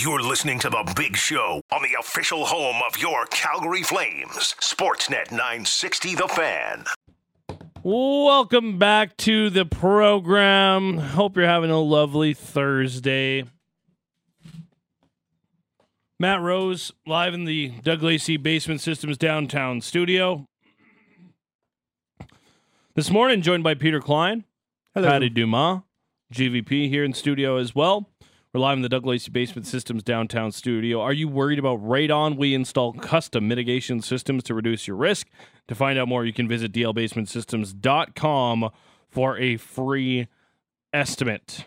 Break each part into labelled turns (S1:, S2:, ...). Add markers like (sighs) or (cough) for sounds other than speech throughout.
S1: You're listening to The Big Show on the official home of your Calgary Flames. Sportsnet 960 The Fan.
S2: Welcome back to the program. Hope you're having a lovely Thursday. Matt Rose live in the Doug Lacey Basement Systems downtown studio. This morning, joined by Peter Klein,
S3: Hello.
S2: Patty Dumas, GVP here in studio as well. We're live in the Doug Lacey Basement Systems downtown studio. Are you worried about radon? We install custom mitigation systems to reduce your risk. To find out more, you can visit dlbasementsystems.com for a free estimate.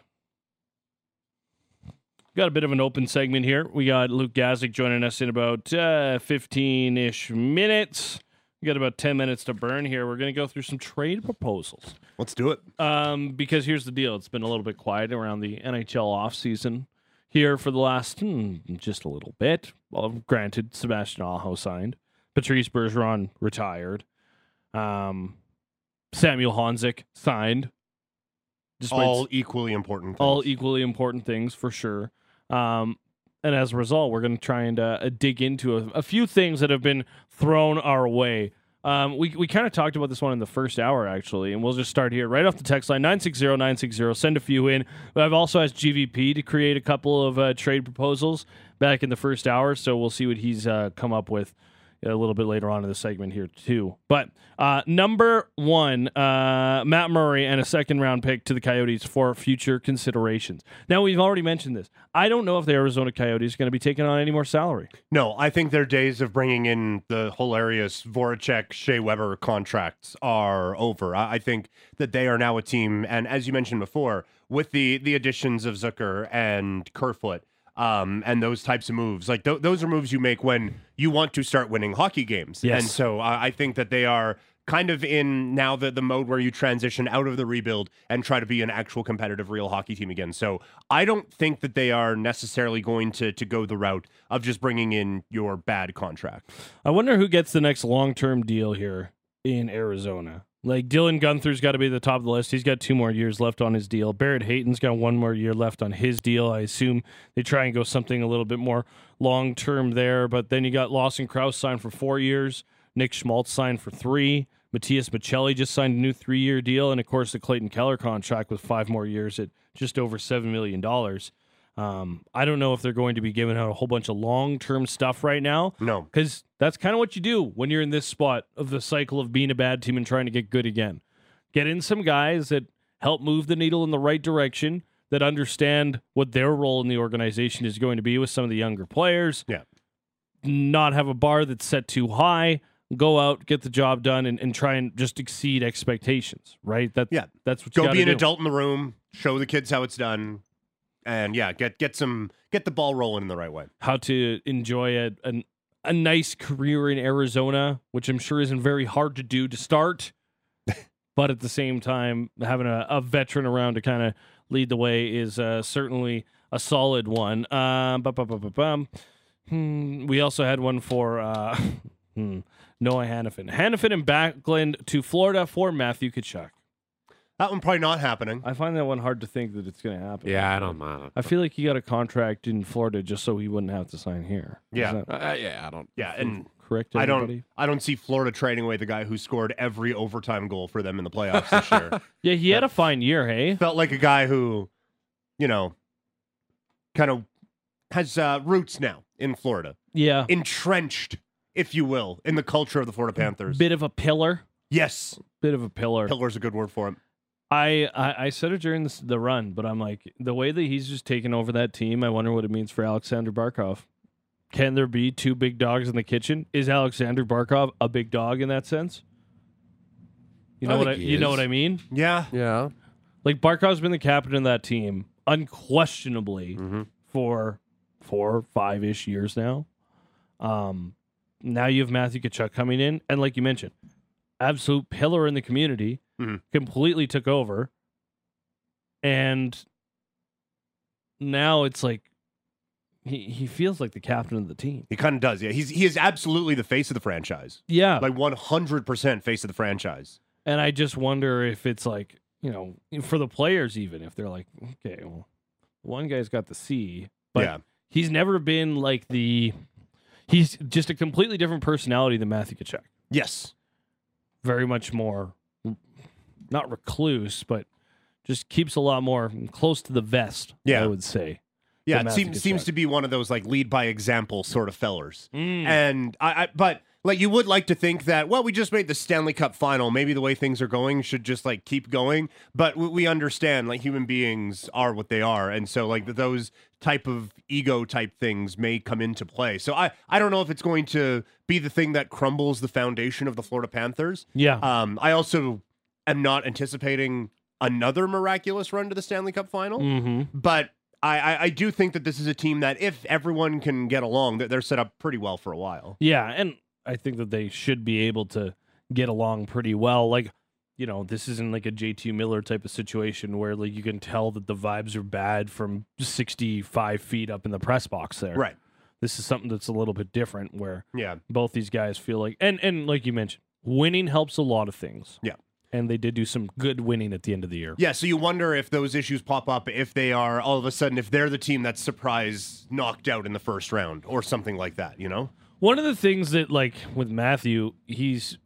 S2: Got a bit of an open segment here. We got Luke Gazdic joining us in about uh, 15 ish minutes. We got about 10 minutes to burn here. We're going to go through some trade proposals.
S3: Let's do it.
S2: Um, because here's the deal: it's been a little bit quiet around the NHL offseason here for the last hmm, just a little bit. Well, granted, Sebastian Aho signed, Patrice Bergeron retired, um, Samuel Honzek signed. Despite
S3: All equally important.
S2: all
S3: things.
S2: equally important things for sure. Um, and as a result, we're going to try and uh, dig into a, a few things that have been thrown our way. Um, we we kind of talked about this one in the first hour, actually, and we'll just start here right off the text line 960 960. Send a few in. I've also asked GVP to create a couple of uh, trade proposals back in the first hour, so we'll see what he's uh, come up with a little bit later on in the segment here too. But uh, number one, uh, Matt Murray and a second round pick to the Coyotes for future considerations. Now we've already mentioned this. I don't know if the Arizona Coyotes are going to be taking on any more salary.
S3: No, I think their days of bringing in the hilarious Voracek, Shea Weber contracts are over. I, I think that they are now a team, and as you mentioned before, with the the additions of Zucker and Kerfoot, um, and those types of moves, like th- those are moves you make when you want to start winning hockey games.
S2: Yes.
S3: And so I, I think that they are kind of in now the the mode where you transition out of the rebuild and try to be an actual competitive real hockey team again. So I don't think that they are necessarily going to to go the route of just bringing in your bad contract.
S2: I wonder who gets the next long term deal here in Arizona. Like Dylan Guenther's got to be the top of the list. He's got two more years left on his deal. Barrett Hayton's got one more year left on his deal. I assume they try and go something a little bit more long term there. But then you got Lawson Crouse signed for four years. Nick Schmaltz signed for three. Matias Maccelli just signed a new three year deal. And of course, the Clayton Keller contract with five more years at just over $7 million. Um, I don't know if they're going to be giving out a whole bunch of long term stuff right now
S3: No.
S2: because that's kind of what you do when you're in this spot of the cycle of being a bad team and trying to get good again. Get in some guys that help move the needle in the right direction, that understand what their role in the organization is going to be with some of the younger players.
S3: Yeah.
S2: Not have a bar that's set too high. Go out, get the job done, and, and try and just exceed expectations. Right? That
S3: Yeah.
S2: That's what you
S3: Go be an
S2: do.
S3: adult in the room, show the kids how it's done, and yeah, get get some get the ball rolling in the right way.
S2: how to enjoy a, an, a nice career in Arizona, which I'm sure isn't very hard to do to start. (laughs) but at the same time, having a, a veteran around to kind of lead the way is uh, certainly a solid one. Um, Hmm, we also had one for uh, (laughs) hmm, Noah Hanifin. Hanifin and Backlund to Florida for Matthew Tkachuk.
S3: That one probably not happening.
S2: I find that one hard to think that it's going to happen.
S4: Yeah, I don't mind.
S2: I feel like he got a contract in Florida just so he wouldn't have to sign here.
S3: Yeah.
S2: that
S4: Uh, yeah, I don't.
S3: Yeah, and
S2: correct.
S3: I don't I don't see Florida trading away the guy who scored every overtime goal for them in the playoffs this year. (laughs)
S2: Yeah, he had a fine year, hey?
S3: Felt like a guy who, you know, kind of has uh, roots now in Florida,
S2: Yeah.
S3: entrenched, if you will, in the culture of the Florida Panthers.
S2: Bit of a pillar.
S3: yes,
S2: Bit of a pillar.
S3: pillar's a good word for him.
S2: I, I, I said it during this, the run, but I'm like, the way that he's just taken over that team, I wonder what it means for Alexander Barkov. Can there be two big dogs in the kitchen? Is Alexander Barkov a big dog in that sense? You know
S4: I
S2: what I,
S4: think he
S2: you know what I mean?
S3: Yeah,
S4: Yeah.
S2: Like Barkov's been the captain of that team unquestionably
S3: Mhm.
S2: for four, five ish years now. Um, now you have Matthew Tkachuk coming in, and like you mentioned, absolute pillar in the community,
S3: Mhm.
S2: completely took over, and now it's like he he feels like the captain of the team.
S3: he kind of does. Yeah, he's he is absolutely the face of the franchise,
S2: Yeah,
S3: like one hundred percent face of the franchise.
S2: and I just wonder if it's like you know for the players even if they're like okay, well, one guy's got the C, but
S3: yeah,
S2: he's never been like the. He's just a completely different personality than Matthew Tkachuk.
S3: Yes.
S2: Very much more, not recluse, but just keeps a lot more close to the vest.
S3: Yeah.
S2: I would say.
S3: Yeah, it seems seems to be one of those like lead by example sort of fellers.
S2: Mm.
S3: And I, I but like you would like to think that well we just made the Stanley Cup final maybe the way things are going should just like keep going but we, we understand like human beings are what they are and so like those type of ego type things may come into play so I I don't know if it's going to be the thing that crumbles the foundation of the Florida Panthers
S2: Yeah.
S3: um I also am not anticipating another miraculous run to the Stanley Cup final
S2: hmm
S3: but I, I, I do think that this is a team that if everyone can get along, that they're set up pretty well for a while.
S2: Yeah, and I think that they should be able to get along pretty well. Like, you know, this isn't like a JT Miller type of situation where like you can tell that the vibes are bad from 65 feet up in the press box there.
S3: Right.
S2: This is something that's a little bit different where
S3: Yeah.
S2: both these guys feel like and and like you mentioned, winning helps a lot of things.
S3: Yeah.
S2: And they did do some good winning at the end of the year.
S3: Yeah. So you wonder if those issues pop up if they are all of a sudden if they're the team that's surprise knocked out in the first round or something like that. You know.
S2: One of the things that like with Matthew, he's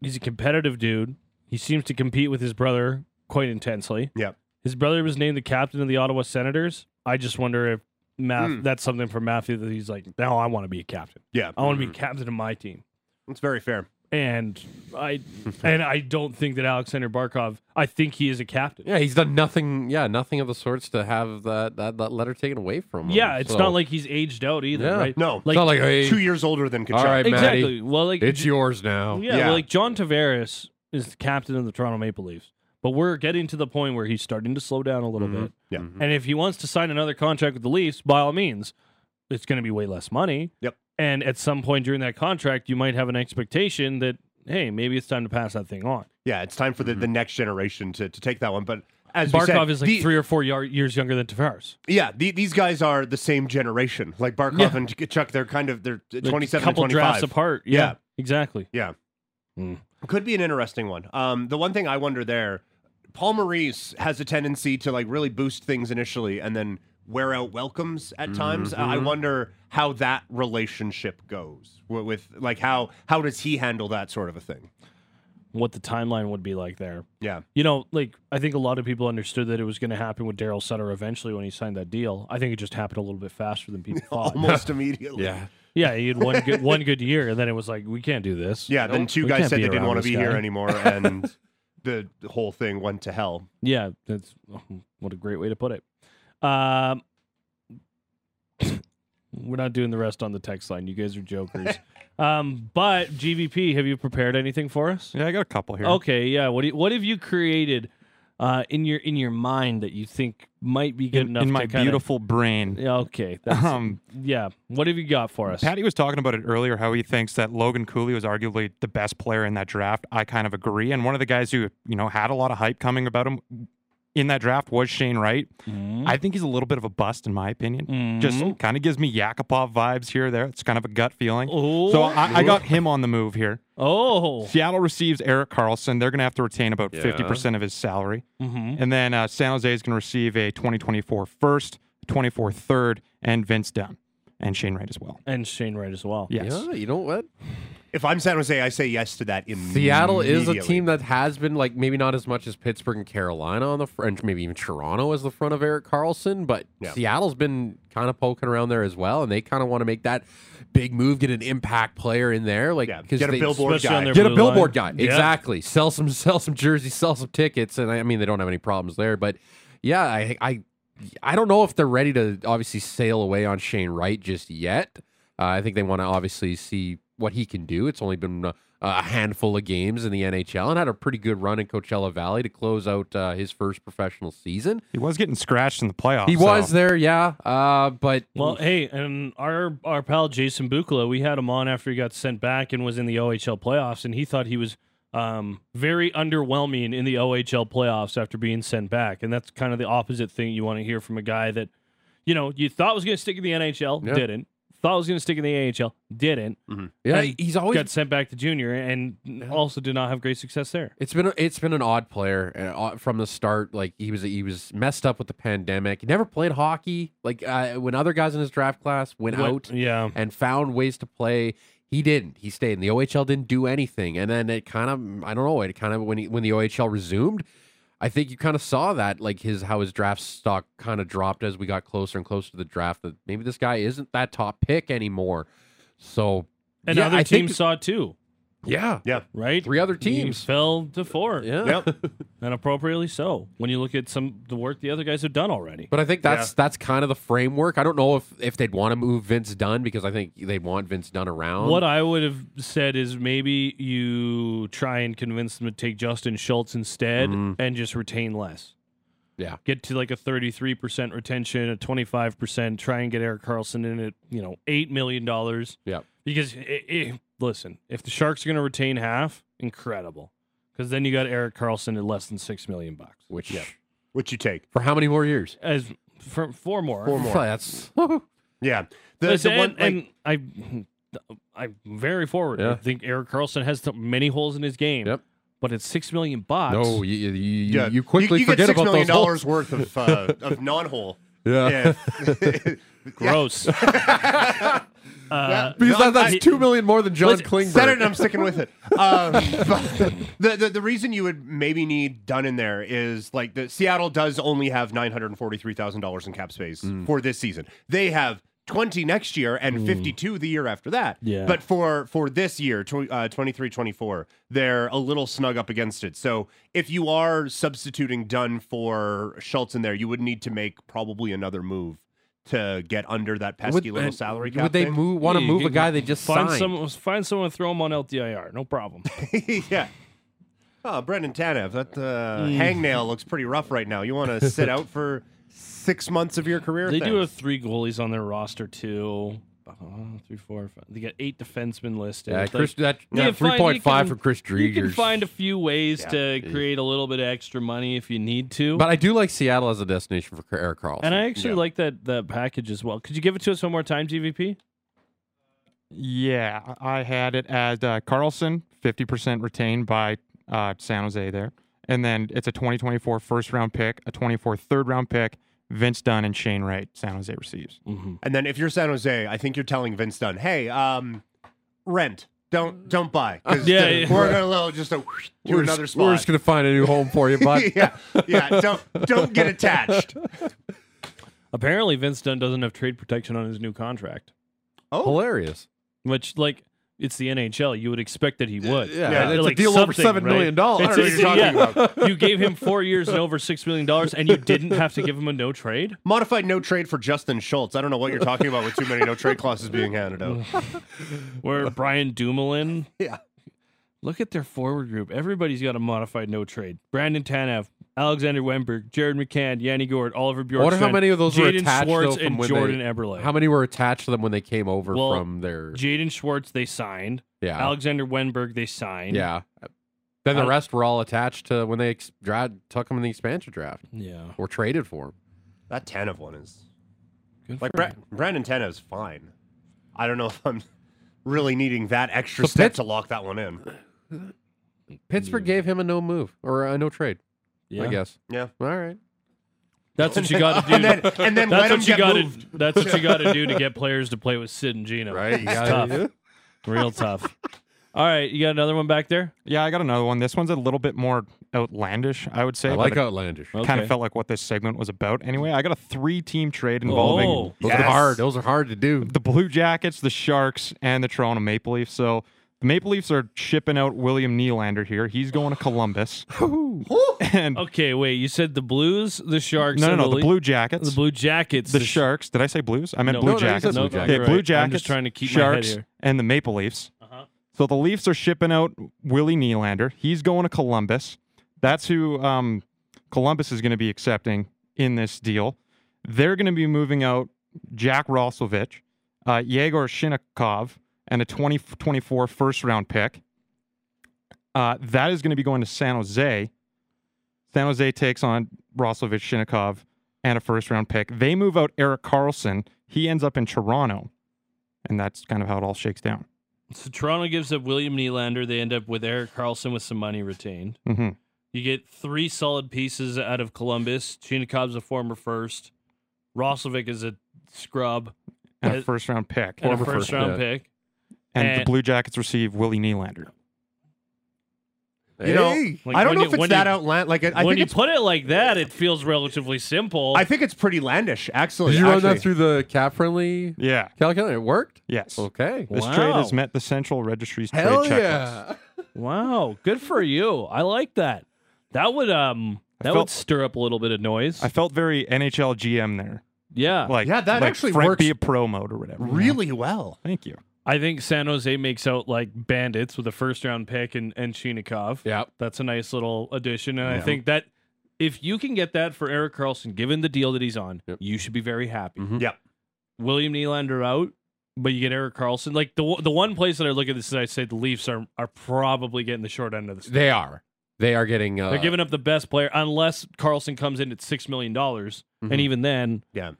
S2: he's a competitive dude. He seems to compete with his brother quite intensely.
S3: Yeah.
S2: His brother was named the captain of the Ottawa Senators. I just wonder if Math
S3: Hmm.
S2: that's something for Matthew that he's like, now I want to be a captain.
S3: Yeah.
S2: I want to be captain of my team.
S3: That's very fair.
S2: And I (laughs) and I don't think that Alexander Barkov. I think he is a captain.
S4: Yeah, he's done nothing. Yeah, nothing of the sorts to have that that, that letter taken away from him.
S2: Yeah, it's
S4: So-
S2: not like he's aged out either,
S4: Yeah.
S2: right?
S3: No.
S4: it's
S2: like
S4: not like hey,
S3: Two years older than Tkachuk.
S4: all right, Matty,
S2: exactly. Well, like
S4: it's yours now.
S2: Yeah,
S3: Yeah.
S2: well, like John Tavares is the captain of the Toronto Maple Leafs, but we're getting to the point where he's starting to slow down a little
S3: Mhm.
S2: bit.
S3: Yeah.
S2: And if he wants to sign another contract with the Leafs, by all means, it's going to be way less money.
S3: Yep.
S2: And at some point during that contract, you might have an expectation that, hey, maybe it's time to pass that thing on.
S3: Yeah. It's time for the, the next generation to, to take that one. But as
S2: Barkov
S3: said,
S2: is like
S3: the-
S2: three or four yar- years younger than Tavares.
S3: Yeah, the, these guys are the same generation. Like Barkov
S2: Yeah.
S3: and Tkachuk, they're kind of they're
S2: They're
S3: 27
S2: a couple
S3: and 25.
S2: drafts apart. Yeah,
S3: Yeah.
S2: exactly.
S3: Yeah.
S2: Mm.
S3: Could be an interesting one. Um, the one thing I wonder there, Paul Maurice has a tendency to like really boost things initially and then wear out welcomes at times. I I wonder how that relationship goes with, with like how how does he handle that sort of a thing?
S2: What the timeline would be like there.
S3: Yeah.
S2: You know, like I think a lot of people understood that it was going to happen with Daryl Sutter eventually when he signed that deal. I think it just happened a little bit faster than people (laughs) thought.
S3: Almost (laughs) immediately.
S4: Yeah.
S2: Yeah, he had one good one good year, and then it was like we can't do this.
S3: Yeah, then two guys said they didn't want to
S2: this
S3: be here anymore (laughs) and the, the whole thing went to hell.
S2: Yeah, that's oh, what a great way to put it. Um, we're not doing the rest on the text line. You guys are jokers. (laughs) um, but GVP, have you prepared anything for us?
S5: Yeah, I got a couple here.
S2: Okay, yeah. What do you, what have you created uh, in your in your mind that you think might be good
S5: in,
S2: enough
S5: in my
S2: kinda,
S5: beautiful brain.
S2: Yeah, okay, that's,
S5: Um,
S2: yeah. What have you got for us?
S5: Patty was talking about it earlier, how he thinks that Logan Cooley was arguably the best player in that draft. I kind of agree. And one of the guys who, you know, had a lot of hype coming about him in that draft was Shane Wright.
S2: Mhm.
S5: I think he's a little bit of a bust, in my opinion.
S2: Mhm.
S5: Just kind of gives me Yakupov vibes here or there. It's kind of a gut feeling.
S2: Oh,
S5: So I, I got him on the move here.
S2: oh,
S5: Seattle receives Erik Karlsson. They're going to have to retain about
S4: Yeah.
S5: 50% of his salary.
S2: hmm
S5: And then uh, San Jose is going to receive a 2024 first, 24 third, and Vince Dunn and Shane Wright as well.
S2: and Shane Wright as well.
S5: Yes.
S4: Yeah, you know what?
S3: If I'm San Jose, I say yes to that immediately.
S4: Seattle is a team that has been like maybe not as much as Pittsburgh and Carolina on the front, maybe even Toronto as the front of Erik Karlsson, but
S3: Yeah.
S4: Seattle's been kind of poking around there as well, and they kind of want to make that big move, get an impact player in there, like
S3: Yeah,
S4: 'cause
S3: get a
S4: they-
S3: billboard
S2: Especially on
S3: guy.
S2: their
S4: Get a billboard
S2: line.
S4: guy,
S2: Yeah.
S4: exactly. Sell some, (laughs) sell some jerseys, sell some tickets, and I, I mean they don't have any problems there. But yeah, I, I, I don't know if they're ready to obviously sail away on Shane Wright just yet. Uh, I think they want to obviously see what he can do. It's only been uh, a handful of games in the NHL and had a pretty good run in Coachella Valley to close out uh, his first professional season.
S5: He was getting scratched in the playoffs.
S4: He was there, yeah, uh, but
S2: Well, hey, and our our pal Jason Bukala, we had him on after he got sent back and was in the OHL playoffs, and he thought he was um, very underwhelming in the OHL playoffs after being sent back, and that's kind of the opposite thing you want to hear from a guy that, you know, you thought was going to stick in the NHL,
S4: Yeah.
S2: didn't, thought was going to stick in the AHL, didn't.
S4: Yeah,
S2: And
S4: he's always
S2: got sent back to junior and also did not have great success there.
S4: It's been a, it's been an odd player uh, from the start. Like he was he was messed up with the pandemic. He never played hockey. Like uh, when other guys in his draft class went
S2: Went-
S4: out
S2: yeah.
S4: and found ways to play, he didn't. He stayed. And the OHL didn't do anything. And then it kind of I don't know. It kind of when he when the OHL resumed, I think you kind of saw that like his how his draft stock kind of dropped as we got closer and closer to the draft. That maybe this guy isn't that top pick anymore. So
S2: And
S4: yeah,
S2: other
S4: I
S2: teams
S4: think,
S2: saw it too,
S4: yeah,
S3: Yeah.
S2: right?
S4: Three other
S2: He
S4: teams.
S2: fell to four.
S4: yeah.
S3: Yep. (laughs)
S2: And appropriately so. When you look at some the work the other guys have done already.
S4: But I think that's that's kind of the framework. I don't know if if they'd want to move Vince Dunn because I think they want Vince Dunn around.
S2: What I would have said is maybe you try and convince them to take Justin Schultz instead mm-hmm. and just retain less.
S4: Yeah.
S2: Get to like a 33% retention, a 25%, try and get Erik Karlsson in at, you know, $8 million.
S4: Yeah.
S2: Because, i i listen, if the Sharks are going to retain half, incredible. Because then you got Erik Karlsson at less than 6 million bucks.
S4: Which
S3: yeah, which you take?
S4: for how many more years?
S2: As for four more.
S3: Four more.
S4: That's
S3: Yeah. The,
S2: Listen,
S3: the one,
S2: and,
S3: like-
S2: and I, I'm very forward. I think Erik Karlsson has many holes in his game.
S4: Yep.
S2: But it's six million bucks.
S4: no. You you, you,
S3: yeah,
S4: you quickly
S3: you,
S4: forget
S3: get six
S4: about those
S3: dollars
S4: holes.
S3: worth of uh, of non-hole. (laughs)
S4: Yeah.
S3: Yeah. (laughs)
S2: gross. (laughs) uh,
S4: Because that, that's
S3: I-
S4: two million more than John
S2: Listen,
S4: Klingberg.
S3: Said it, and I'm sticking with it. (laughs) Um, the, the the reason you would maybe need done in there is like the Seattle does only have nine hundred forty three thousand dollars in cap space
S2: Mm.
S3: for this season. They have. 20 next year and 52 the year after that.
S2: Yeah.
S3: But for for this year, tw- uh, 23 24, they're a little snug up against it. So if you are substituting Dunn for Schultz in there, you would need to make probably another move to get under that pesky little salary cap.
S4: Would they
S3: thing.
S4: move? Want to
S2: yeah,
S4: move a guy they just
S2: find
S4: signed?
S2: someone. Find someone. And throw him on LTIR. No problem. (laughs)
S3: yeah. Oh, Brandon Tanev, that uh,
S2: Mm.
S3: hangnail looks pretty rough right now. You want to sit (laughs) out for six months of your career?
S2: they do have three goalies on their roster too. Uh, three, four, five. They got eight defensemen listed.
S4: yeah,
S2: Like,
S4: Chris, that
S2: you
S4: yeah,
S2: can
S4: three
S2: find-
S4: point
S2: you
S4: five
S2: can-
S4: for Chris
S2: You can find a few ways
S3: Yeah.
S2: to create a little bit of extra money if you need to.
S4: But I do like Seattle as a destination for Erik Karlsson.
S2: and I actually
S3: Yeah.
S2: like that that package as well. Could you give it to us one more time, GVP?
S5: Yeah, I had it as uh, Karlsson, 50% retained by uh, San Jose there. And then it's a 2024 first round pick, a 24 third round pick, Vince Dunn and Shane Wright, San Jose receives.
S2: Mm-hmm.
S3: And then if you're San Jose, I think you're telling Vince Dunn, "Hey, um, rent. Don't don't buy. (laughs) 'cause
S2: Yeah,
S3: the-
S2: yeah.
S3: we're gonna little just a, whoosh to
S4: we're
S3: another
S4: just,
S3: spot.
S4: We're just gonna find a new home for you, bud. (laughs)
S3: yeah, yeah. Don't don't get attached. (laughs)
S2: Apparently, Vince Dunn doesn't have trade protection on his new contract,
S3: Oh,
S4: Hilarious.
S2: which like it's the NHL. You would expect that he would.
S4: Yeah,
S3: Yeah,
S4: it's
S2: Like
S4: a deal over
S2: something,
S4: seven
S2: right?
S4: million dollars.
S3: I don't know what you're
S2: It's-
S3: talking
S2: yeah.
S3: about.
S2: you gave him four years and over six million dollars, and you didn't have to give him a no trade. (laughs)
S3: Modified no trade for Justin Schultz. I don't know what you're talking about with too many no trade clauses being handed out. (laughs)
S2: Where Brian Dumoulin.
S3: Yeah.
S2: Look at their forward group. Everybody's got a modified no trade. Brandon Tanev, Alexander Wennberg, Jared McCann, Yanni Gourde, Oliver Bjorkstrand.
S4: I wonder how many of those were
S2: Jaden
S4: attached
S2: Schwartz
S4: though, from
S2: and
S4: when
S2: Jordan
S4: they,
S2: Eberle.
S4: How many were attached to them when they came over
S2: Well,
S4: from their?
S2: Jaden Schwartz they signed.
S4: Yeah,
S2: Alexander Wennberg they signed.
S4: yeah. Then the
S2: Al-
S4: rest were all attached to when they ex- dra- took them in the expansion draft
S2: Yeah.
S4: or traded for them.
S3: That of one is
S2: Good
S3: like
S2: for
S3: Bra-
S2: him.
S3: Brandon Tanev's fine. I don't know if I'm really needing that extra
S4: So
S3: step
S4: Pitt-
S3: to lock that one in.
S4: Pittsburgh gave him a no move or a no trade.
S2: Yeah.
S4: I guess.
S3: Yeah.
S4: All right.
S2: That's what you (laughs) got to do.
S3: and then and then let
S2: that's
S3: him
S2: what you
S3: get
S2: got to.
S3: moved.
S2: That's what you got to do to (laughs) get players to play with Sid and Gino.
S4: Right. You
S2: It's
S4: gotta-
S2: tough. Real tough. All right, you got another one back there.
S5: Yeah, I got another one. This one's a little bit more outlandish, I would say.
S4: I
S5: but
S4: like
S5: it
S4: outlandish.
S2: Okay.
S5: kind of felt like what this segment was about. Anyway, I got a three team trade involving
S2: Oh.
S4: Those
S3: Yes.
S4: are hard. Those are hard to do.
S5: the Blue Jackets, the Sharks, and the Toronto Maple Leafs. So the Maple Leafs are shipping out William Nylander here. He's going to Columbus. (laughs) and
S2: Okay, wait. You said the Blues, the Sharks.
S5: no, no, no,
S2: the
S5: the Blue Jackets,
S2: the Blue Jackets,
S5: the
S2: Sh-
S5: Sharks. Did I say Blues? I meant
S2: No,
S5: Blue
S4: no, no,
S5: Jackets.
S4: Blue
S2: No,
S4: Jackets.
S5: Okay,
S2: you're
S5: Blue. Jackets.
S2: I'm just trying to keep my head
S5: Sharks,
S2: here.
S5: and the Maple Leafs.
S2: Uh-huh.
S5: So the Leafs are shipping out Willie Nylander. He's going to Columbus. That's who um, Columbus is going to be accepting in this deal. They're going to be moving out Jack Roslovic, uh, Yegor Chinakhov, and a 2024 first round pick. Uh, that is going to be going to San Jose. San Jose takes on Roslovic, Chinakhov, and a first round pick. They move out Erik Karlsson. He ends up in Toronto. and that's kind of how it all shakes down.
S2: So Toronto gives up William Nylander. They end up with Erik Karlsson with some money retained.
S5: hmm
S2: You get three solid pieces out of Columbus. Chinakhov's a former first. Roslovic is a scrub
S5: And a first round pick,
S2: and a
S4: Former
S2: first
S4: first,
S2: round pick.
S5: And the Blue Jackets receive Willie Nylander.
S3: You know,
S4: Hey.
S2: Like,
S3: I don't
S2: when
S3: know
S2: you-
S3: if it's that
S2: you-
S3: outland. Like, I
S2: when
S3: think
S2: you
S3: it's.
S2: put it like that, it feels relatively simple.
S3: I think it's pretty landish, actually.
S4: Did you run
S3: actually.
S4: that through the cap friendly
S5: Yeah.
S4: calculator? It worked.
S5: Yes.
S4: Okay.
S5: This
S2: Wow.
S5: trade has met the Central Registry's
S4: Hell
S5: trade checklist.
S4: yeah. (laughs)
S2: wow, good for you. I like that. That would um that would stir up a little bit of noise.
S5: I felt very NHL GM there.
S2: yeah.
S5: Like
S3: Yeah, that
S5: like
S3: actually
S5: Frank
S3: works
S5: be a pro mode or whatever. you know?
S3: really well.
S5: Thank you.
S2: I think San Jose makes out like bandits with a first round pick and, and Chinakhov.
S4: Yeah.
S2: That's a nice little addition. And I think that if you can get that for Erik Karlsson, given the deal that he's on,
S4: Yep.
S2: you should be very happy.
S4: Mhm.
S3: Yep.
S2: William Nylander out, but you get Erik Karlsson. Like the the one place that I look at this is I say the Leafs are are probably getting the short end of the stick.
S4: They are. They are getting. Uh,
S2: They're giving up the best player unless Karlsson comes in at six million dollars,
S3: Mhm.
S2: and even then,
S3: Yeah.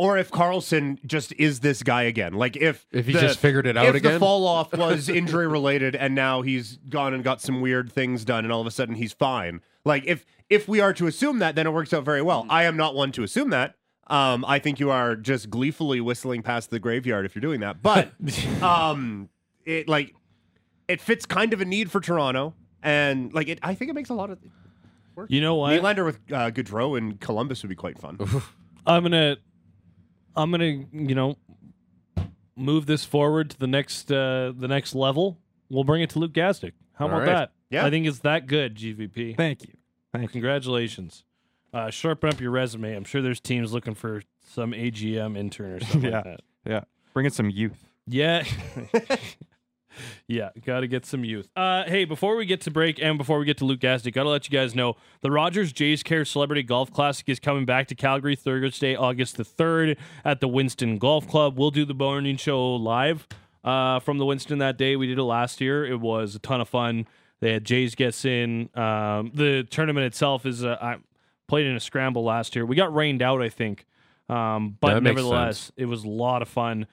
S3: Or if Karlsson just is this guy again, like if
S4: If he
S3: the-
S4: just figured it out
S3: if
S4: again.
S3: the fall off was injury related and now he's gone and got some weird things done and all of a sudden he's fine. Like if if we are to assume that, then it works out very well. I am not one to assume that. Um, I think you are just gleefully whistling past the graveyard if you're doing that. But (laughs) um, it like it fits kind of a need for Toronto, and like it, I think it makes a lot of. Work.
S2: you know what?
S3: Nylander with uh, Gaudreau and Columbus would be quite fun.
S2: I'm gonna, I'm gonna, you know, move this forward to the next, uh, the next level. We'll bring it to Luke Gazdic. How
S4: All
S2: about
S4: right.
S2: that?
S3: Yeah.
S2: I think it's that good. GVP.
S5: Thank you. Thank you.
S2: Congratulations. Uh, sharpen up your resume. I'm sure there's teams looking for some AGM intern or something (laughs)
S5: Yeah.
S2: like that.
S5: Yeah. Bring in some youth.
S2: Yeah. (laughs) (laughs) yeah, got to get some youth. Uh, hey, before we get to break and before we get to Luke Gazdic, got to let you guys know the Rogers Jays Care Celebrity Golf Classic is coming back to Calgary Thursday, August the 3rd at the Winston Golf Club. We'll do the morning show live uh, from the Winston that day. We did it last year. It was a ton of fun. They had Jays gets in. Um, the tournament itself is, uh, I played in a scramble last year. We got rained out, I think. Um, but nevertheless,
S4: sense.
S2: it was a lot of fun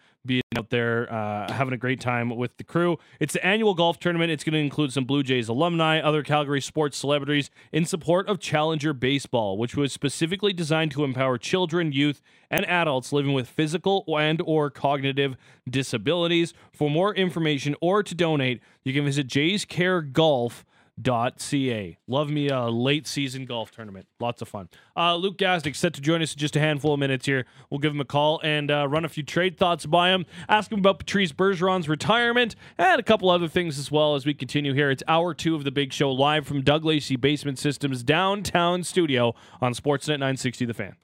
S2: out there, uh, having a great time with the crew. It's the annual golf tournament. It's going to include some Blue Jays alumni, other Calgary sports celebrities in support of Challenger Baseball, which was specifically designed to empower children, youth, and adults living with physical and or cognitive disabilities. For more information or to donate, you can visit Jays Care Golf ca. Love me a late season golf tournament. Lots of fun. Uh, Luke Gazdic set to join us in just a handful of minutes here. We'll give him a call and uh, run a few trade thoughts by him, ask him about Patrice Bergeron's retirement, and a couple other things as well as we continue here. It's hour two of the big show live from Doug Lacey Basement Systems downtown studio on Sportsnet 960 The Fan.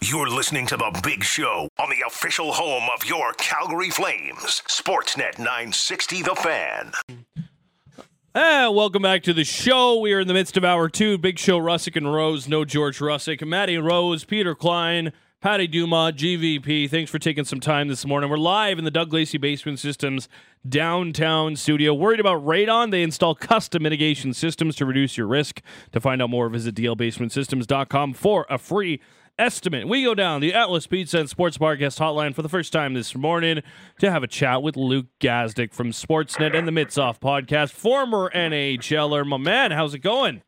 S1: You're listening to The Big Show on the official home of your Calgary Flames. Sportsnet 960 The Fan.
S2: Welcome back to the show. We are in the midst of hour two. Big Show, Russick and Rose. No George Russick. Matty Rose, Peter Klein, Patty Duma, GVP. Thanks for taking some time this morning. We're live in the Doug Lacey Basement Systems downtown studio. Worried about radon? They install custom mitigation systems to reduce your risk. To find out more, visit dlbasementsystems.com for a free estimate. We go down the Atlas Pizza and Sports Bar guest hotline for the first time this morning to have a chat with Luke Gazdic from Sportsnet and the Mitsoff podcast, former NHLer. My man, how's it going?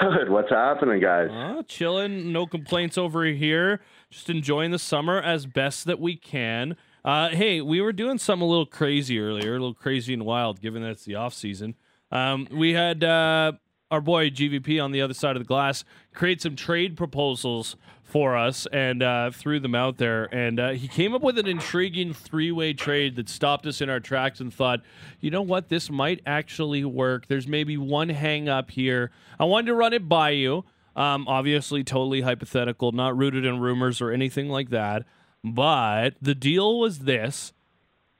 S6: Good. What's happening, guys?
S2: Uh, chilling, no complaints over here. Just enjoying the summer as best that we can. Uh, hey, we were doing something a little crazy earlier, a little crazy and wild, given that it's the off season. Um, we had uh, our boy GVP on the other side of the glass create some trade proposals for us and uh, threw them out there. And uh, he came up with an intriguing three way trade that stopped us in our tracks and thought, you know what, this might actually work. There's maybe one hang up here. I wanted to run it by you. Um, obviously, totally hypothetical, not rooted in rumors or anything like that. But the deal was this.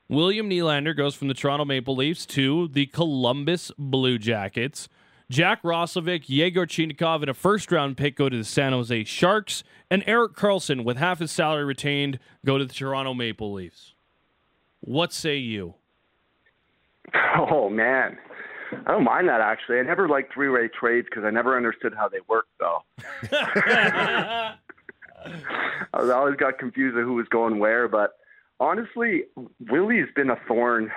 S2: William Nylander goes from the Toronto Maple Leafs to the Columbus Blue Jackets. Jack Roslovic, Yegor Chinakhov, and a first round pick go to the San Jose Sharks. And Erik Karlsson, with half his salary retained, go to the Toronto Maple Leafs. What say you? (laughs)
S6: Oh man, I don't mind that actually. I never liked three-way trades because I never understood how they worked, though. (laughs) (laughs) I always got confused of who was going where, but honestly, Willie's been a thorn.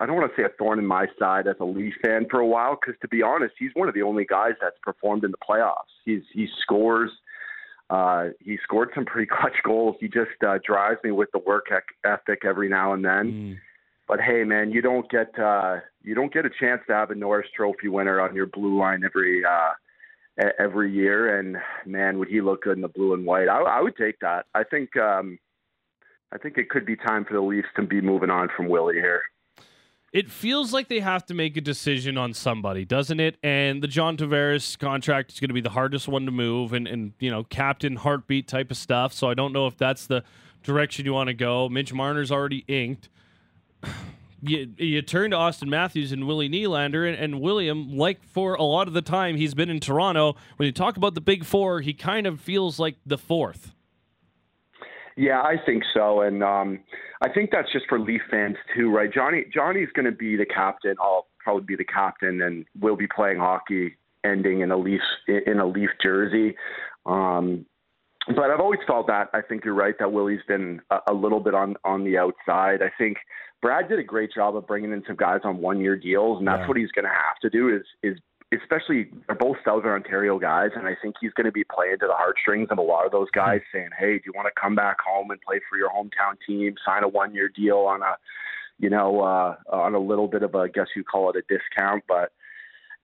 S6: I don't want to say a thorn in my side as a Leaf fan for a while, because to be honest, he's one of the only guys that's performed in the playoffs. He's he scores. Uh, he scored some pretty (laughs) clutch goals. He just uh, drives me with the work ethic every now and then.
S2: Mm.
S6: But hey, man, you don't get uh, you don't get a chance to have a Norris Trophy winner on your blue line every uh, every year. And man, would he look good in the blue and white? I, I would take that. I think um, I think it could be time for the Leafs to be moving on from Willie here.
S2: It feels like they have to make a decision on somebody, doesn't it? And the John Tavares contract is going to be the hardest one to move, and and you know, captain heartbeat type of stuff. So I don't know if that's the direction you want to go. Mitch Marner's already inked. (sighs) You, you turn to Auston Matthews and Willie Nylander, and, and William, like for a lot of the time he's been in Toronto, when you talk about the big four, he kind of feels like the fourth.
S6: Yeah, I think so, and um, I think that's just for Leaf fans too, right? Johnny Johnny's going to be the captain. I'll probably be the captain, and we'll be playing hockey, ending in a Leaf in a Leaf jersey. Um, but I've always felt that I think you're right that Willie's been a, a little bit on on the outside. I think Brad did a great job of bringing in some guys on one year deals, and that's
S2: Yeah.
S6: what he's going to have to do. Is is especially they're both Southern Ontario guys, and I think he's going to be playing to the heartstrings of a lot of those guys, saying, "Hey, do you want to come back home and play for your hometown team? Sign a one year deal on a, you know, uh, on a little bit of a I guess you call it a discount, but."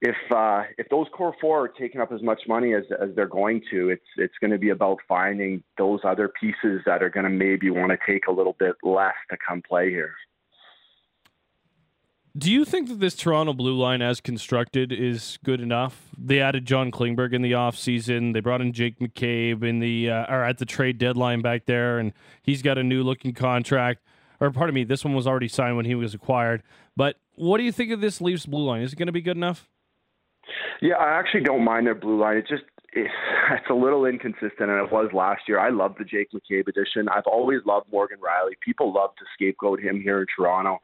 S6: If uh, if those core four are taking up as much money as as they're going to, it's it's going to be about finding those other pieces that are going to maybe want to take a little bit less to come play here.
S2: Do you think that this Toronto blue line, as constructed, is good enough? They added John Klingberg in the offseason. They brought in Jake McCabe in the uh, or at the trade deadline back there, and he's got a new looking contract. Or pardon me, this one was already signed when he was acquired. But what do you think of this Leafs blue line? Is it going to be good enough?
S6: Yeah, I actually don't mind their blue line. It just it's, (laughs) it's a little inconsistent, and it was last year. I love the Jake McCabe edition. I've always loved Morgan Rielly. People love to scapegoat him here in Toronto,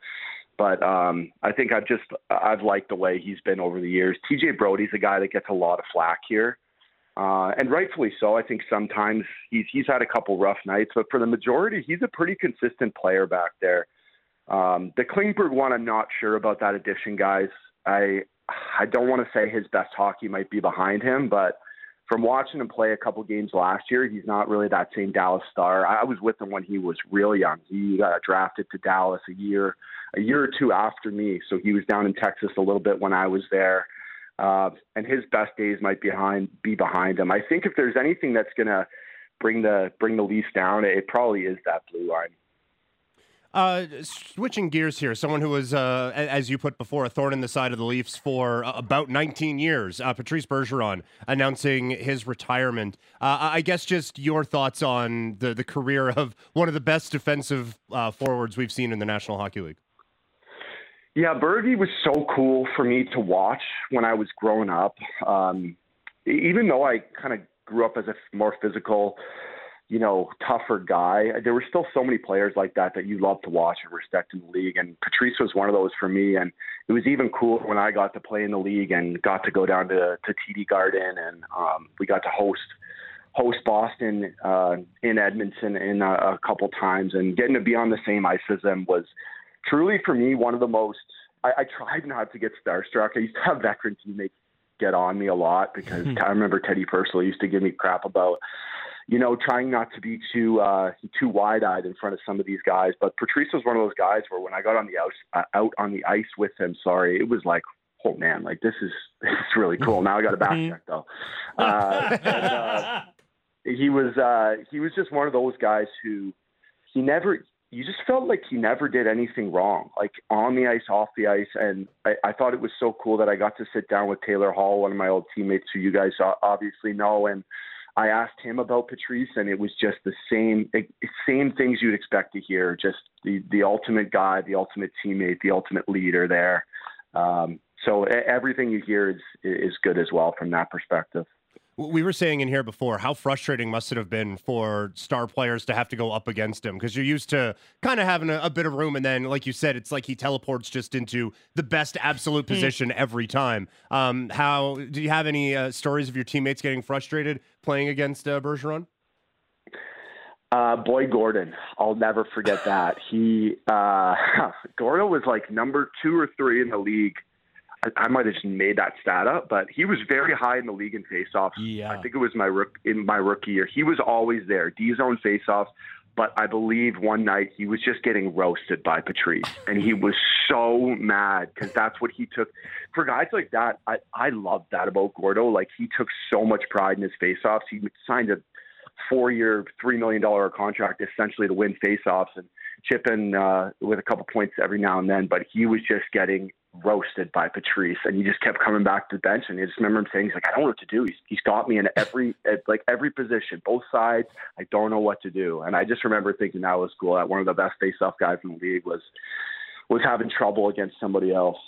S6: but um, I think I've just I've liked the way he's been over the years. TJ Brodie's a guy that gets a lot of flack here. Uh, and rightfully so. I think sometimes he's he's had a couple rough nights, but for the majority, he's a pretty consistent player back there. Um, the Klingberg one, I'm not sure about that addition, guys. I I don't want to say his best hockey might be behind him, but from watching him play a couple games last year, he's not really that same Dallas star. I was with him when he was real young. He got drafted to Dallas a year, a year or two after me, so he was down in Texas a little bit when I was there. Uh, and his best days might behind be behind him. I think if there's anything that's to bring the bring the Leafs down, it probably is that blue line.
S3: Uh, switching gears here, someone who was, uh, as you put before, a thorn in the side of the Leafs for uh, about 19 years, uh, Patrice Bergeron announcing his retirement. Uh, I guess just your thoughts on the, the career of one of the best defensive uh, forwards we've seen in the National Hockey League.
S6: Yeah, Bergie was so cool for me to watch when I was growing up. Um, even though I kind of grew up as a more physical, you know, tougher guy, there were still so many players like that that you love to watch and respect in the league. And Patrice was one of those for me. And it was even cool when I got to play in the league and got to go down to to TD Garden and um, we got to host host Boston uh, in Edmonton in a, a couple times and getting to be on the same ice as them was truly for me one of the most I, I tried not to get starstruck. I used to have veteran teammates get on me a lot because I remember Teddy Purcell used to give me crap about, you know, trying not to be too uh, too wide eyed in front of some of these guys. But Patrice was one of those guys where when I got on the ice uh, out on the ice with him, sorry, it was like, oh man, like this is (laughs) this is really cool. Now I got a back check though. Uh, and, uh, (laughs) he was uh, he was just one of those guys who he never you just felt like he never did anything wrong, like on the ice, off the ice. And I, I thought it was so cool that I got to sit down with Taylor Hall, one of my old teammates who you guys obviously know. And I asked him about Patrice, and it was just the same same things you'd expect to hear. Just the the ultimate guy, the ultimate teammate, the ultimate leader there. Um, so everything you hear is is good as well from that perspective.
S3: We were saying in here before how frustrating must it have been for star players to have to go up against him because you're used to kind of having a, a bit of room, and then, like you said, it's like he teleports just into the best absolute position every time. Um, how do you have any uh, stories of your teammates getting frustrated playing against uh, Bergeron?
S6: Uh, Boyd Gordon, I'll never forget that. He uh, (laughs) Gordo was like number two or three in the league. I, might have just made that stat up, but he was very high in the league in faceoffs.
S2: Yeah.
S6: I think it was my rook in my rookie year. He was always there, D zone faceoffs. But I believe one night he was just getting roasted by Patrice, and he was so mad because that's what he took. For guys like that, I I love that about Gordo. Like he took so much pride in his faceoffs. He signed a four-year, three million dollar contract essentially to win faceoffs and chip in uh, with a couple points every now and then. But he was just getting roasted by Patrice, and he just kept coming back to the bench. And I just remember him saying, "He's like, I don't know what to do. He's he's got me in every at like every position, both sides. I don't know what to do." And I just remember thinking that was cool. That one of the best face-off guys in the league was was having trouble against somebody else.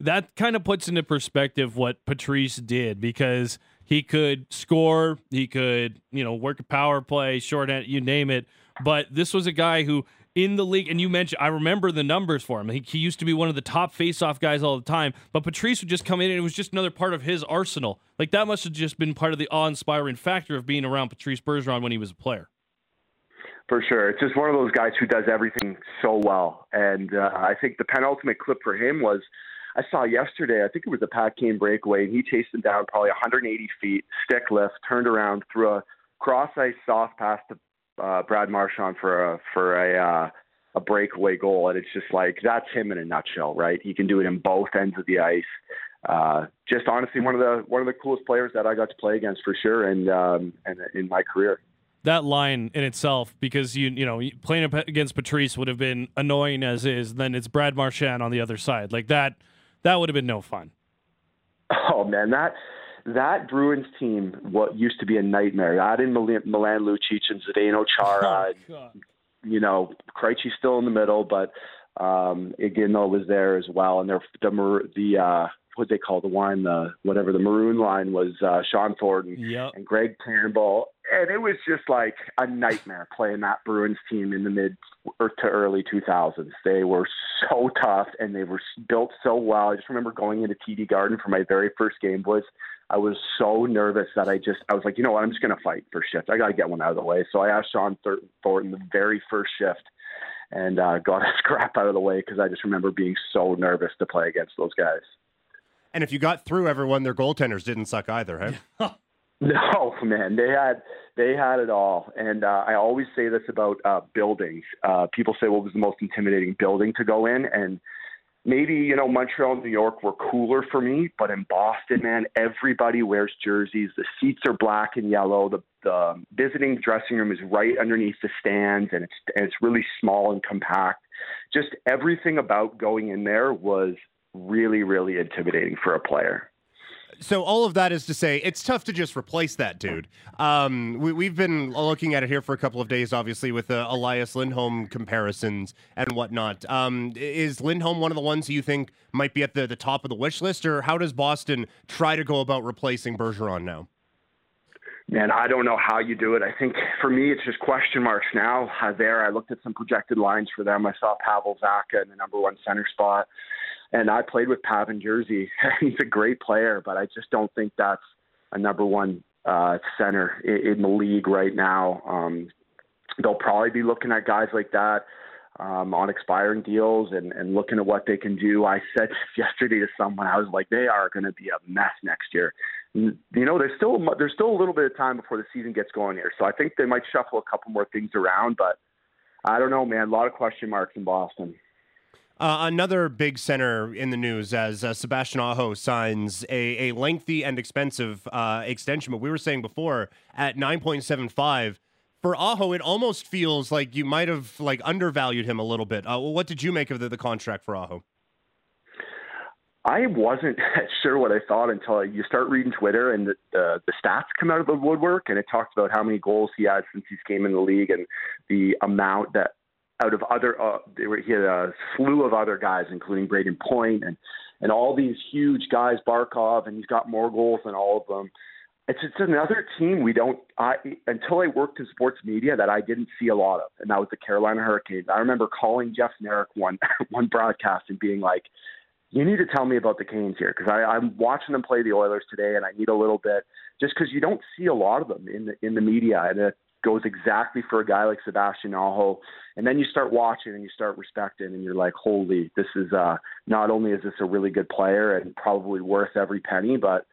S2: that kind of puts into perspective what Patrice did because he could score, he could, you know, work a power play, shorthand, you name it. But this was a guy who in the league, and you mentioned, I remember the numbers for him. He, he used to be one of the top face-off guys all the time, but Patrice would just come in and it was just another part of his arsenal. Like that must have just been part of the awe-inspiring factor of being around Patrice Bergeron when he was a player.
S6: For sure. It's just one of those guys who does everything so well. And uh, I think the penultimate clip for him was I saw yesterday, I think it was a Pat Kane breakaway, and he chased him down probably 180 feet, stick lift, turned around, threw a cross ice soft pass to uh, Brad Marchand for a, for a, uh, a breakaway goal. And it's just like, that's him in a nutshell, right? He can do it in both ends of the ice. Uh, just honestly, one of the one of the coolest players that I got to play against for sure, and um, and in my career.
S2: that line in itself because you you know playing against Patrice would have been annoying as is. Then it's Brad Marchand on the other side like that. That would have been no fun.
S6: Oh man, that that Bruins team what used to be a nightmare. Add in Milan, Milan Lucic and Zdeno Chara. and, you know, Krejci's still in the middle, but um Iginla was there as well. And they're the the uh what they call the one the whatever the maroon line was uh Shawn Thornton
S2: Yep.
S6: and Greg Campbell. And it was just like a nightmare playing that Bruins team in the mid to early 2000s. They were so tough and they were built so well. I just remember going into TD Garden for my very first game, boys. I was so nervous that I just, I was like, you know what, I'm just going to fight for shift. I got to get one out of the way. So I asked Sean Thor- Thornton the very first shift and uh, got a (laughs) scrap out of the way because I just remember being so nervous to play against those guys.
S3: And if you got through everyone, their goaltenders didn't suck either, hey? (laughs)
S6: No, man, they had they had it all, and uh, I always say this about uh, buildings. Uh, people say, "What was the most intimidating building to go in?" And maybe you know Montreal and New York were cooler for me, but in Boston, man, everybody wears jerseys. The seats are black and yellow. The the visiting dressing room is right underneath the stands, and it's and it's really small and compact. Just everything about going in there was really, really intimidating for a player.
S3: So all of that is to say, it's tough to just replace that dude. Um, we, we've been looking at it here for a couple of days, obviously, with uh, Elias Lindholm comparisons and whatnot. Um, is Lindholm one of the ones you think might be at the, the top of the wish list, or how does Boston try to go about replacing Bergeron now?
S6: Man, I don't know how you do it. I think for me, it's just question marks now. Uh, there, I looked at some projected lines for them. I saw Pavel Zacha in the number one center spot, and I played with Pav in Jersey. (laughs) He's a great player, but I just don't think that's a number one uh, center in, in the league right now. Um, they'll probably be looking at guys like that um, on expiring deals and, and looking at what they can do. I said (laughs) yesterday to someone, I was like, they are going to be a mess next year. You know, there's still there's still a little bit of time before the season gets going here, so I think they might shuffle a couple more things around. But I don't know, man. A lot of question marks in Boston.
S3: Uh, another big center in the news as uh, Sebastian Aho signs a, a lengthy and expensive uh, extension. But we were saying before at 9.75 for Aho, it almost feels like you might have like undervalued him a little bit. Uh, well, what did you make of the, the contract for Aho?
S6: I wasn't (laughs) sure what I thought until you start reading Twitter and the, the the stats come out of the woodwork, and it talks about how many goals he had since he's came in the league and the amount that out of other uh, they were, he had a slew of other guys, including Brayden Point and and all these huge guys, Barkov, and he's got more goals than all of them. It's it's another team we don't. I until I worked in sports media that I didn't see a lot of, and that was the Carolina Hurricanes. I remember calling Jeff Marek one (laughs) one broadcast and being like, "You need to tell me about the Canes here because I'm watching them play the Oilers today, and I need a little bit just because you don't see a lot of them in the in the media, and it, goes exactly for a guy like Sebastian Aho. And then you start watching and you start respecting, and you're like, holy, this is uh, not only is this a really good player and probably worth every penny, but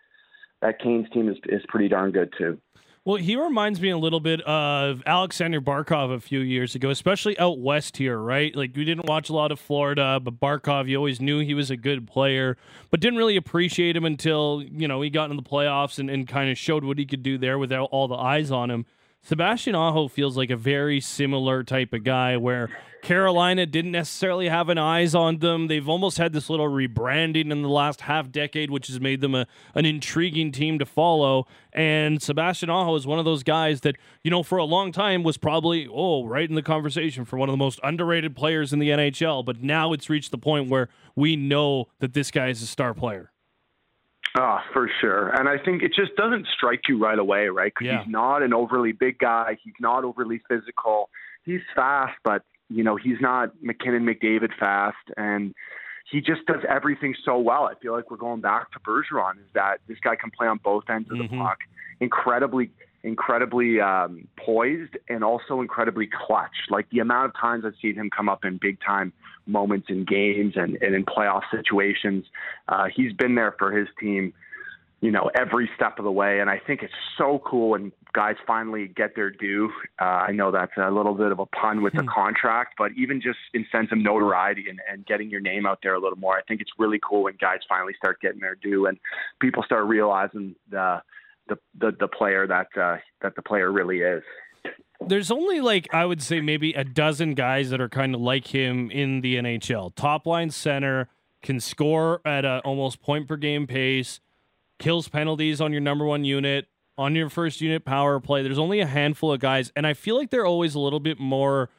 S6: that Canes team is, is pretty darn good too.
S2: Well, he reminds me a little bit of Alexander Barkov a few years ago, especially out west here, right? Like we didn't watch a lot of Florida, but Barkov, you always knew he was a good player, but didn't really appreciate him until, you know, he got in the playoffs and, and kind of showed what he could do there without all the eyes on him. Sebastian Aho feels like a very similar type of guy where Carolina didn't necessarily have an eyes on them. They've almost had this little rebranding in the last half decade, which has made them a, an intriguing team to follow. And Sebastian Aho is one of those guys that, you know, for a long time was probably, oh, right in the conversation for one of the most underrated players in the NHL. But now it's reached the point where we know that this guy is a star player.
S6: Oh, for sure. And I think it just doesn't strike you right away, right? Because
S2: Yeah.
S6: he's not an overly big guy. He's not overly physical. He's fast, but, you know, he's not MacKinnon McDavid fast. And he just does everything so well. I feel like we're going back to Bergeron is that this guy can play on both ends of the
S2: Mhm.
S6: puck. Incredibly, incredibly um, poised and also incredibly clutch. Like the amount of times I've seen him come up in big time moments in games and, and in playoff situations. Uh, he's been there for his team, you know, every step of the way. And I think it's so cool when guys finally get their due. Uh, I know that's a little bit of a pun with the contract, but even just in sense of notoriety and, and getting your name out there a little more, I think it's really cool when guys finally start getting their due and people start realizing the the the, the player that uh, that the player really is.
S2: There's only like I would say maybe a dozen guys that are kind of like him in the NHL. Top line center can score at a almost point per game pace, kills penalties on your number one unit, on your first unit power play. There's only a handful of guys, and I feel like they're always a little bit more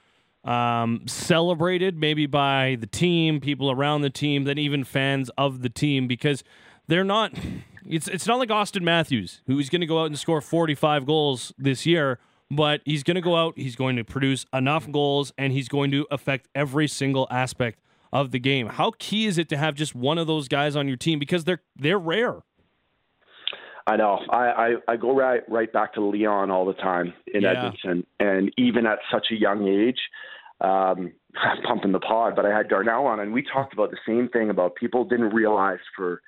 S2: um, celebrated, maybe by the team, people around the team, than even fans of the team because they're not. It's it's not like Auston Matthews, who's going to go out and score 45 goals this year, but he's going to go out, he's going to produce enough goals, and he's going to affect every single aspect of the game. How key is it to have just one of those guys on your team because they're they're rare.
S6: I know. I, I, I go right right back to Leon all the time in
S2: Yeah.
S6: Edmonton, and even at such a young age, um, I'm (laughs) pumping the pod. But I had Darnell on, and we talked about the same thing about people didn't realize for,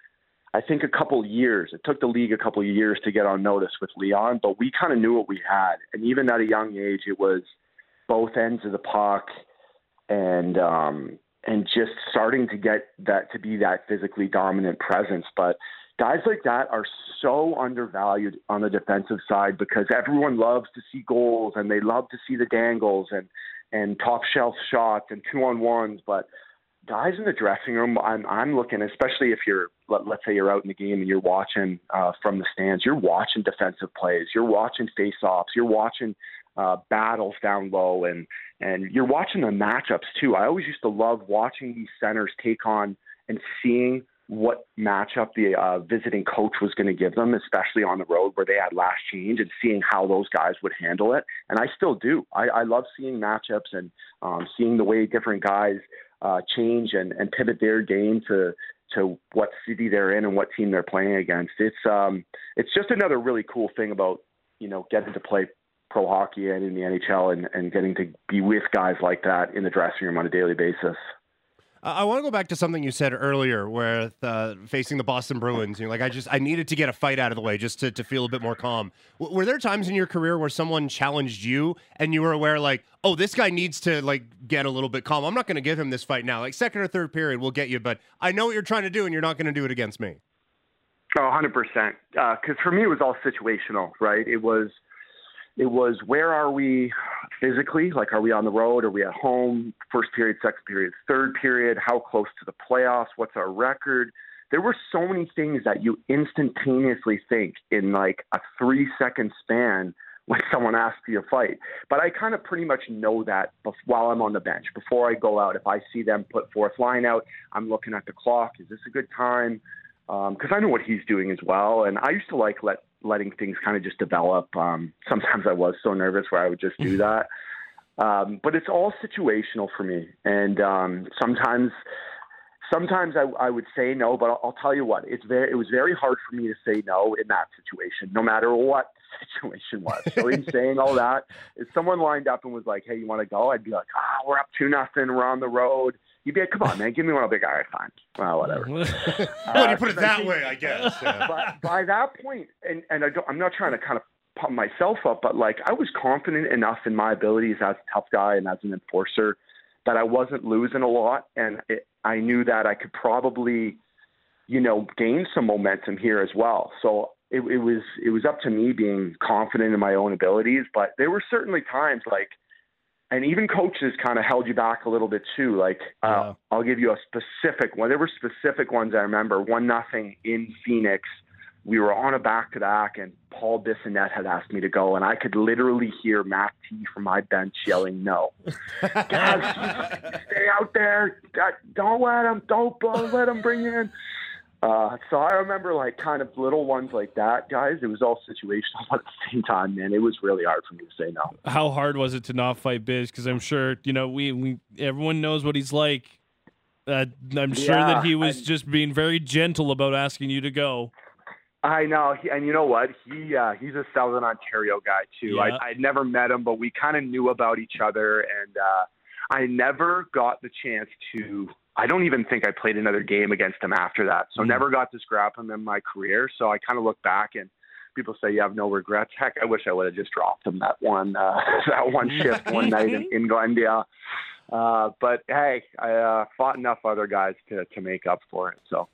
S6: I think a couple years. It took the league a couple years to get on notice with Leon, but we kind of knew what we had, and even at a young age, it was both ends of the puck, and um, and just starting to get that to be that physically dominant presence, but guys like that are so undervalued on the defensive side because everyone loves to see goals and they love to see the dangles and and top shelf shots and two on ones. But guys in the dressing room I'm I'm looking especially if you're let, let's say you're out in the game and you're watching uh from the stands you're watching defensive plays you're watching face offs you're watching uh battles down low and and you're watching the matchups too I always used to love watching these centers take on and seeing what matchup the uh, visiting coach was going to give them, especially on the road where they had last change, and seeing how those guys would handle it. And I still do. I, I love seeing matchups and um, seeing the way different guys uh, change and, and pivot their game to to what city they're in and what team they're playing against. It's um it's just another really cool thing about you know getting to play pro hockey and in the NHL and, and getting to be with guys like that in the dressing room on a daily basis.
S3: Uh, I want to go back to something you said earlier, where uh, facing the Boston Bruins, you're like, I just I needed to get a fight out of the way just to, to feel a bit more calm. W- were there times in your career where someone challenged you and you were aware, like, oh, this guy needs to like get a little bit calm. I'm not going to give him this fight now. Like second or third period, we'll get you, but I know what you're trying to do, and you're not going to do it against me.
S6: Oh, 100%. Because for me, it was all situational, right? It was, it was where are we physically? Like, are we on the road? Are we at home? First period, second period, third period? How close to the playoffs? What's our record? There were so many things that you instantaneously think in like a three second span when (laughs) someone asks you to fight. But I kind of pretty much know that while I'm on the bench. Before I go out, if I see them put fourth line out, I'm looking at the clock. Is this a good time? Um, because I know what he's doing as well. And I used to like let letting things kind of just develop. Um, sometimes I was so nervous where I would just do that. Um, but it's all situational for me, and um, sometimes sometimes I, I would say no, but I'll, I'll tell you what, it's very, it was very hard for me to say no in that situation, no matter what (laughs) the situation was. So in (laughs) saying all that, if someone lined up and was like, "Hey, you want to go?" I'd be like, "Ah, we're up two nothing. We're on the road." You'd be like, "Come on, man, give me one of the big guys." Fine, well, whatever. (laughs) Uh,
S3: you put it
S6: 'cause I
S3: that
S6: think-
S3: way, I guess. Yeah. (laughs)
S6: but by that point, and and I don't, I'm not trying to kind of pump myself up, but like I was confident enough in my abilities as a tough guy and as an enforcer that I wasn't losing a lot, and it, I knew that I could probably, you know, gain some momentum here as well. So it, it was it was up to me being confident in my own abilities, but there were certainly times like. And even coaches kind of held you back a little bit too. Like uh. I'll give you a specific one. There were specific ones I remember. One nothing in Phoenix. We were on a back to back, and Paul Bissonnette had asked me to go, and I could literally hear Matt T from my bench yelling, "No, (laughs) Guys, stay out there! Don't let him! Don't let him bring you in." Uh, so I remember like kind of little ones like that, guys. It was all situational, but (laughs) at the same time, man, it was really hard for me to say no.
S2: How hard was it to not fight Biz? Because I'm sure you know we, we everyone knows what he's like. Uh, I'm sure
S6: Yeah,
S2: that he was
S6: I-
S2: just being very gentle about asking you to go.
S6: I know, he, and you know what? He uh, he's a Southern Ontario guy too.
S2: Yeah.
S6: I I'd never met him, but we kind of knew about each other, and uh, I never got the chance to. I don't even think I played another game against him after that. So
S2: Mm.
S6: never got to scrap him in my career. So I kind of look back and people say you have no regrets. Heck, I wish I would have just dropped him that one uh, (laughs) that one shift one night in, in Glendale. Uh, but hey, I uh, fought enough other guys to to make up for it. So.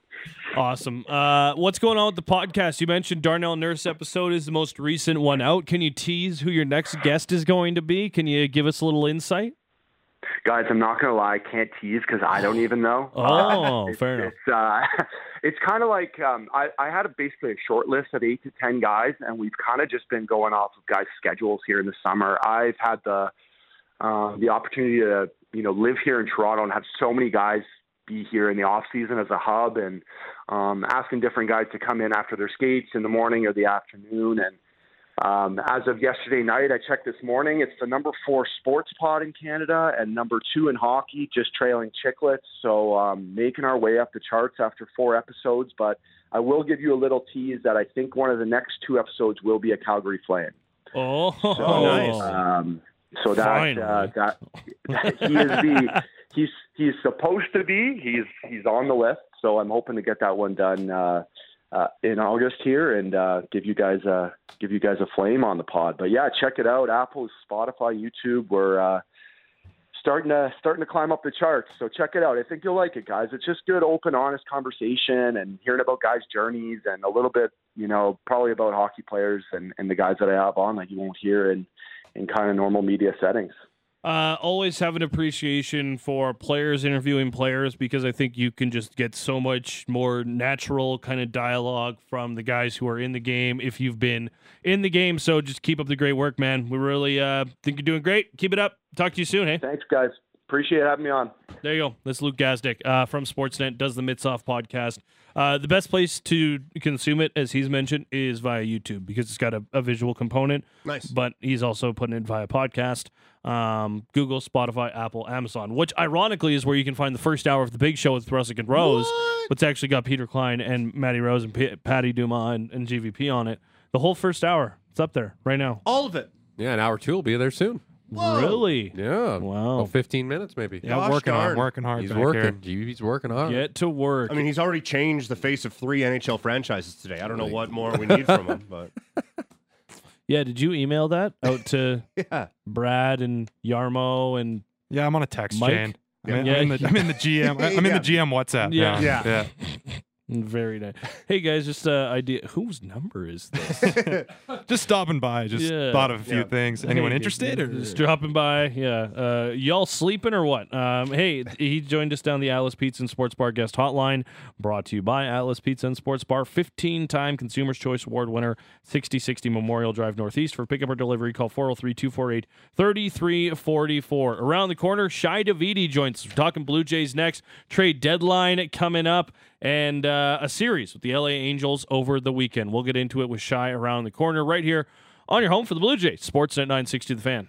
S2: Awesome. Uh, what's going on with the podcast? You mentioned Darnell Nurse episode is the most recent one out. Can you tease who your next guest is going to be? Can you give us a little insight?
S6: Guys, I'm not gonna lie, I can't tease because I don't (gasps) even know.
S2: Oh, (laughs)
S6: it's,
S2: fair enough. (laughs)
S6: It's uh, it's kind of like um, I, I had a, basically a short list of eight to ten guys, and we've kind of just been going off of guys' schedules here in the summer. I've had the um, the opportunity to you know live here in Toronto and have so many guys be here in the off season as a hub, and um, asking different guys to come in after their skates in the morning or the afternoon, and um, as of yesterday night, I checked this morning. It's the number four sports pod in Canada and number two in hockey, just trailing Chiclets. So um, making our way up the charts after four episodes. But I will give you a little tease that I think one of the next two episodes will be a Calgary Flame.
S2: Oh, (laughs)
S3: nice.
S6: Um, so that, uh,
S2: Finally.
S6: that he is the (laughs) he's he's supposed to be. He's he's on the list. So I'm hoping to get that one done uh, uh, in August here and uh, give you guys a give you guys a flame on the pod. But yeah, check it out. Apple, Spotify, YouTube. We're uh, starting to starting to climb up the charts. So check it out. I think you'll like it, guys. It's just good, open, honest conversation and hearing about guys' journeys and a little bit, you know, probably about hockey players and, and the guys that I have on that you won't hear in in kind of normal media settings.
S2: Uh, always have an appreciation for players interviewing players because I think you can just get so much more natural kind of dialogue from the guys who are in the game if you've been in the game. So just keep up the great work, man. We really uh, think you're doing great. Keep it up. Talk to you soon, hey?
S6: Thanks, guys. Appreciate having me on.
S2: There you go. That's Luke Gazdic uh, from Sportsnet, does the Mitsoff podcast. Uh, the best place to consume it, as he's mentioned, is via YouTube because it's got a, a visual component.
S3: Nice.
S2: But he's also putting it via podcast, um, Google, Spotify, Apple, Amazon, which ironically is where you can find the first hour of the Big Show with Russick and Rose. But it's actually got Peter Klein and Matty Rose and P- Patty Dumas and, and GVP on it. The whole first hour, it's up there right now.
S3: All of it.
S4: Yeah, an hour two will be there soon.
S3: Whoa.
S2: Really?
S4: Yeah.
S2: Wow.
S4: Oh, 15 minutes maybe.
S5: Yeah,
S3: Gosh
S5: working
S3: darn.
S5: on working hard.
S4: He's
S5: back
S4: working.
S5: here.
S4: GVP's working hard.
S2: Get to work.
S3: I mean, he's already changed the face of three NHL franchises today. I don't know what more we need from him, (laughs) but
S2: yeah, did you email that out to (laughs)
S3: yeah.
S2: Brad and Yarmo and
S5: Yeah, I'm on a text
S2: Mike?
S5: chain. I'm, in,
S2: Yeah.
S5: I'm, in the, I'm in the (laughs) GM. I- I'm in the GM WhatsApp.
S2: Yeah.
S5: Yeah,
S3: Yeah.
S2: Very nice. Hey guys, just uh idea whose number is this? (laughs) (laughs)
S5: Just stopping by. Just
S2: Yeah.
S5: thought of a few
S3: Yeah.
S5: things. Anyone
S2: Hey,
S5: interested? Or
S2: just dropping by? Yeah. Uh y'all sleeping or what? Um hey, he joined us down the Atlas Pizza and Sports Bar guest hotline, brought to you by Atlas Pizza and Sports Bar, 15-time Consumers Choice Award winner, 6060 Memorial Drive Northeast. For pickup or delivery, call 403-248-3344. Around the corner, Shi Davidi joins us. We're talking Blue Jays next. Trade deadline coming up and uh, a series with the LA Angels over the weekend. We'll get into it with Shi around the corner right here on your home for the Blue Jays. Sportsnet 960 The Fan.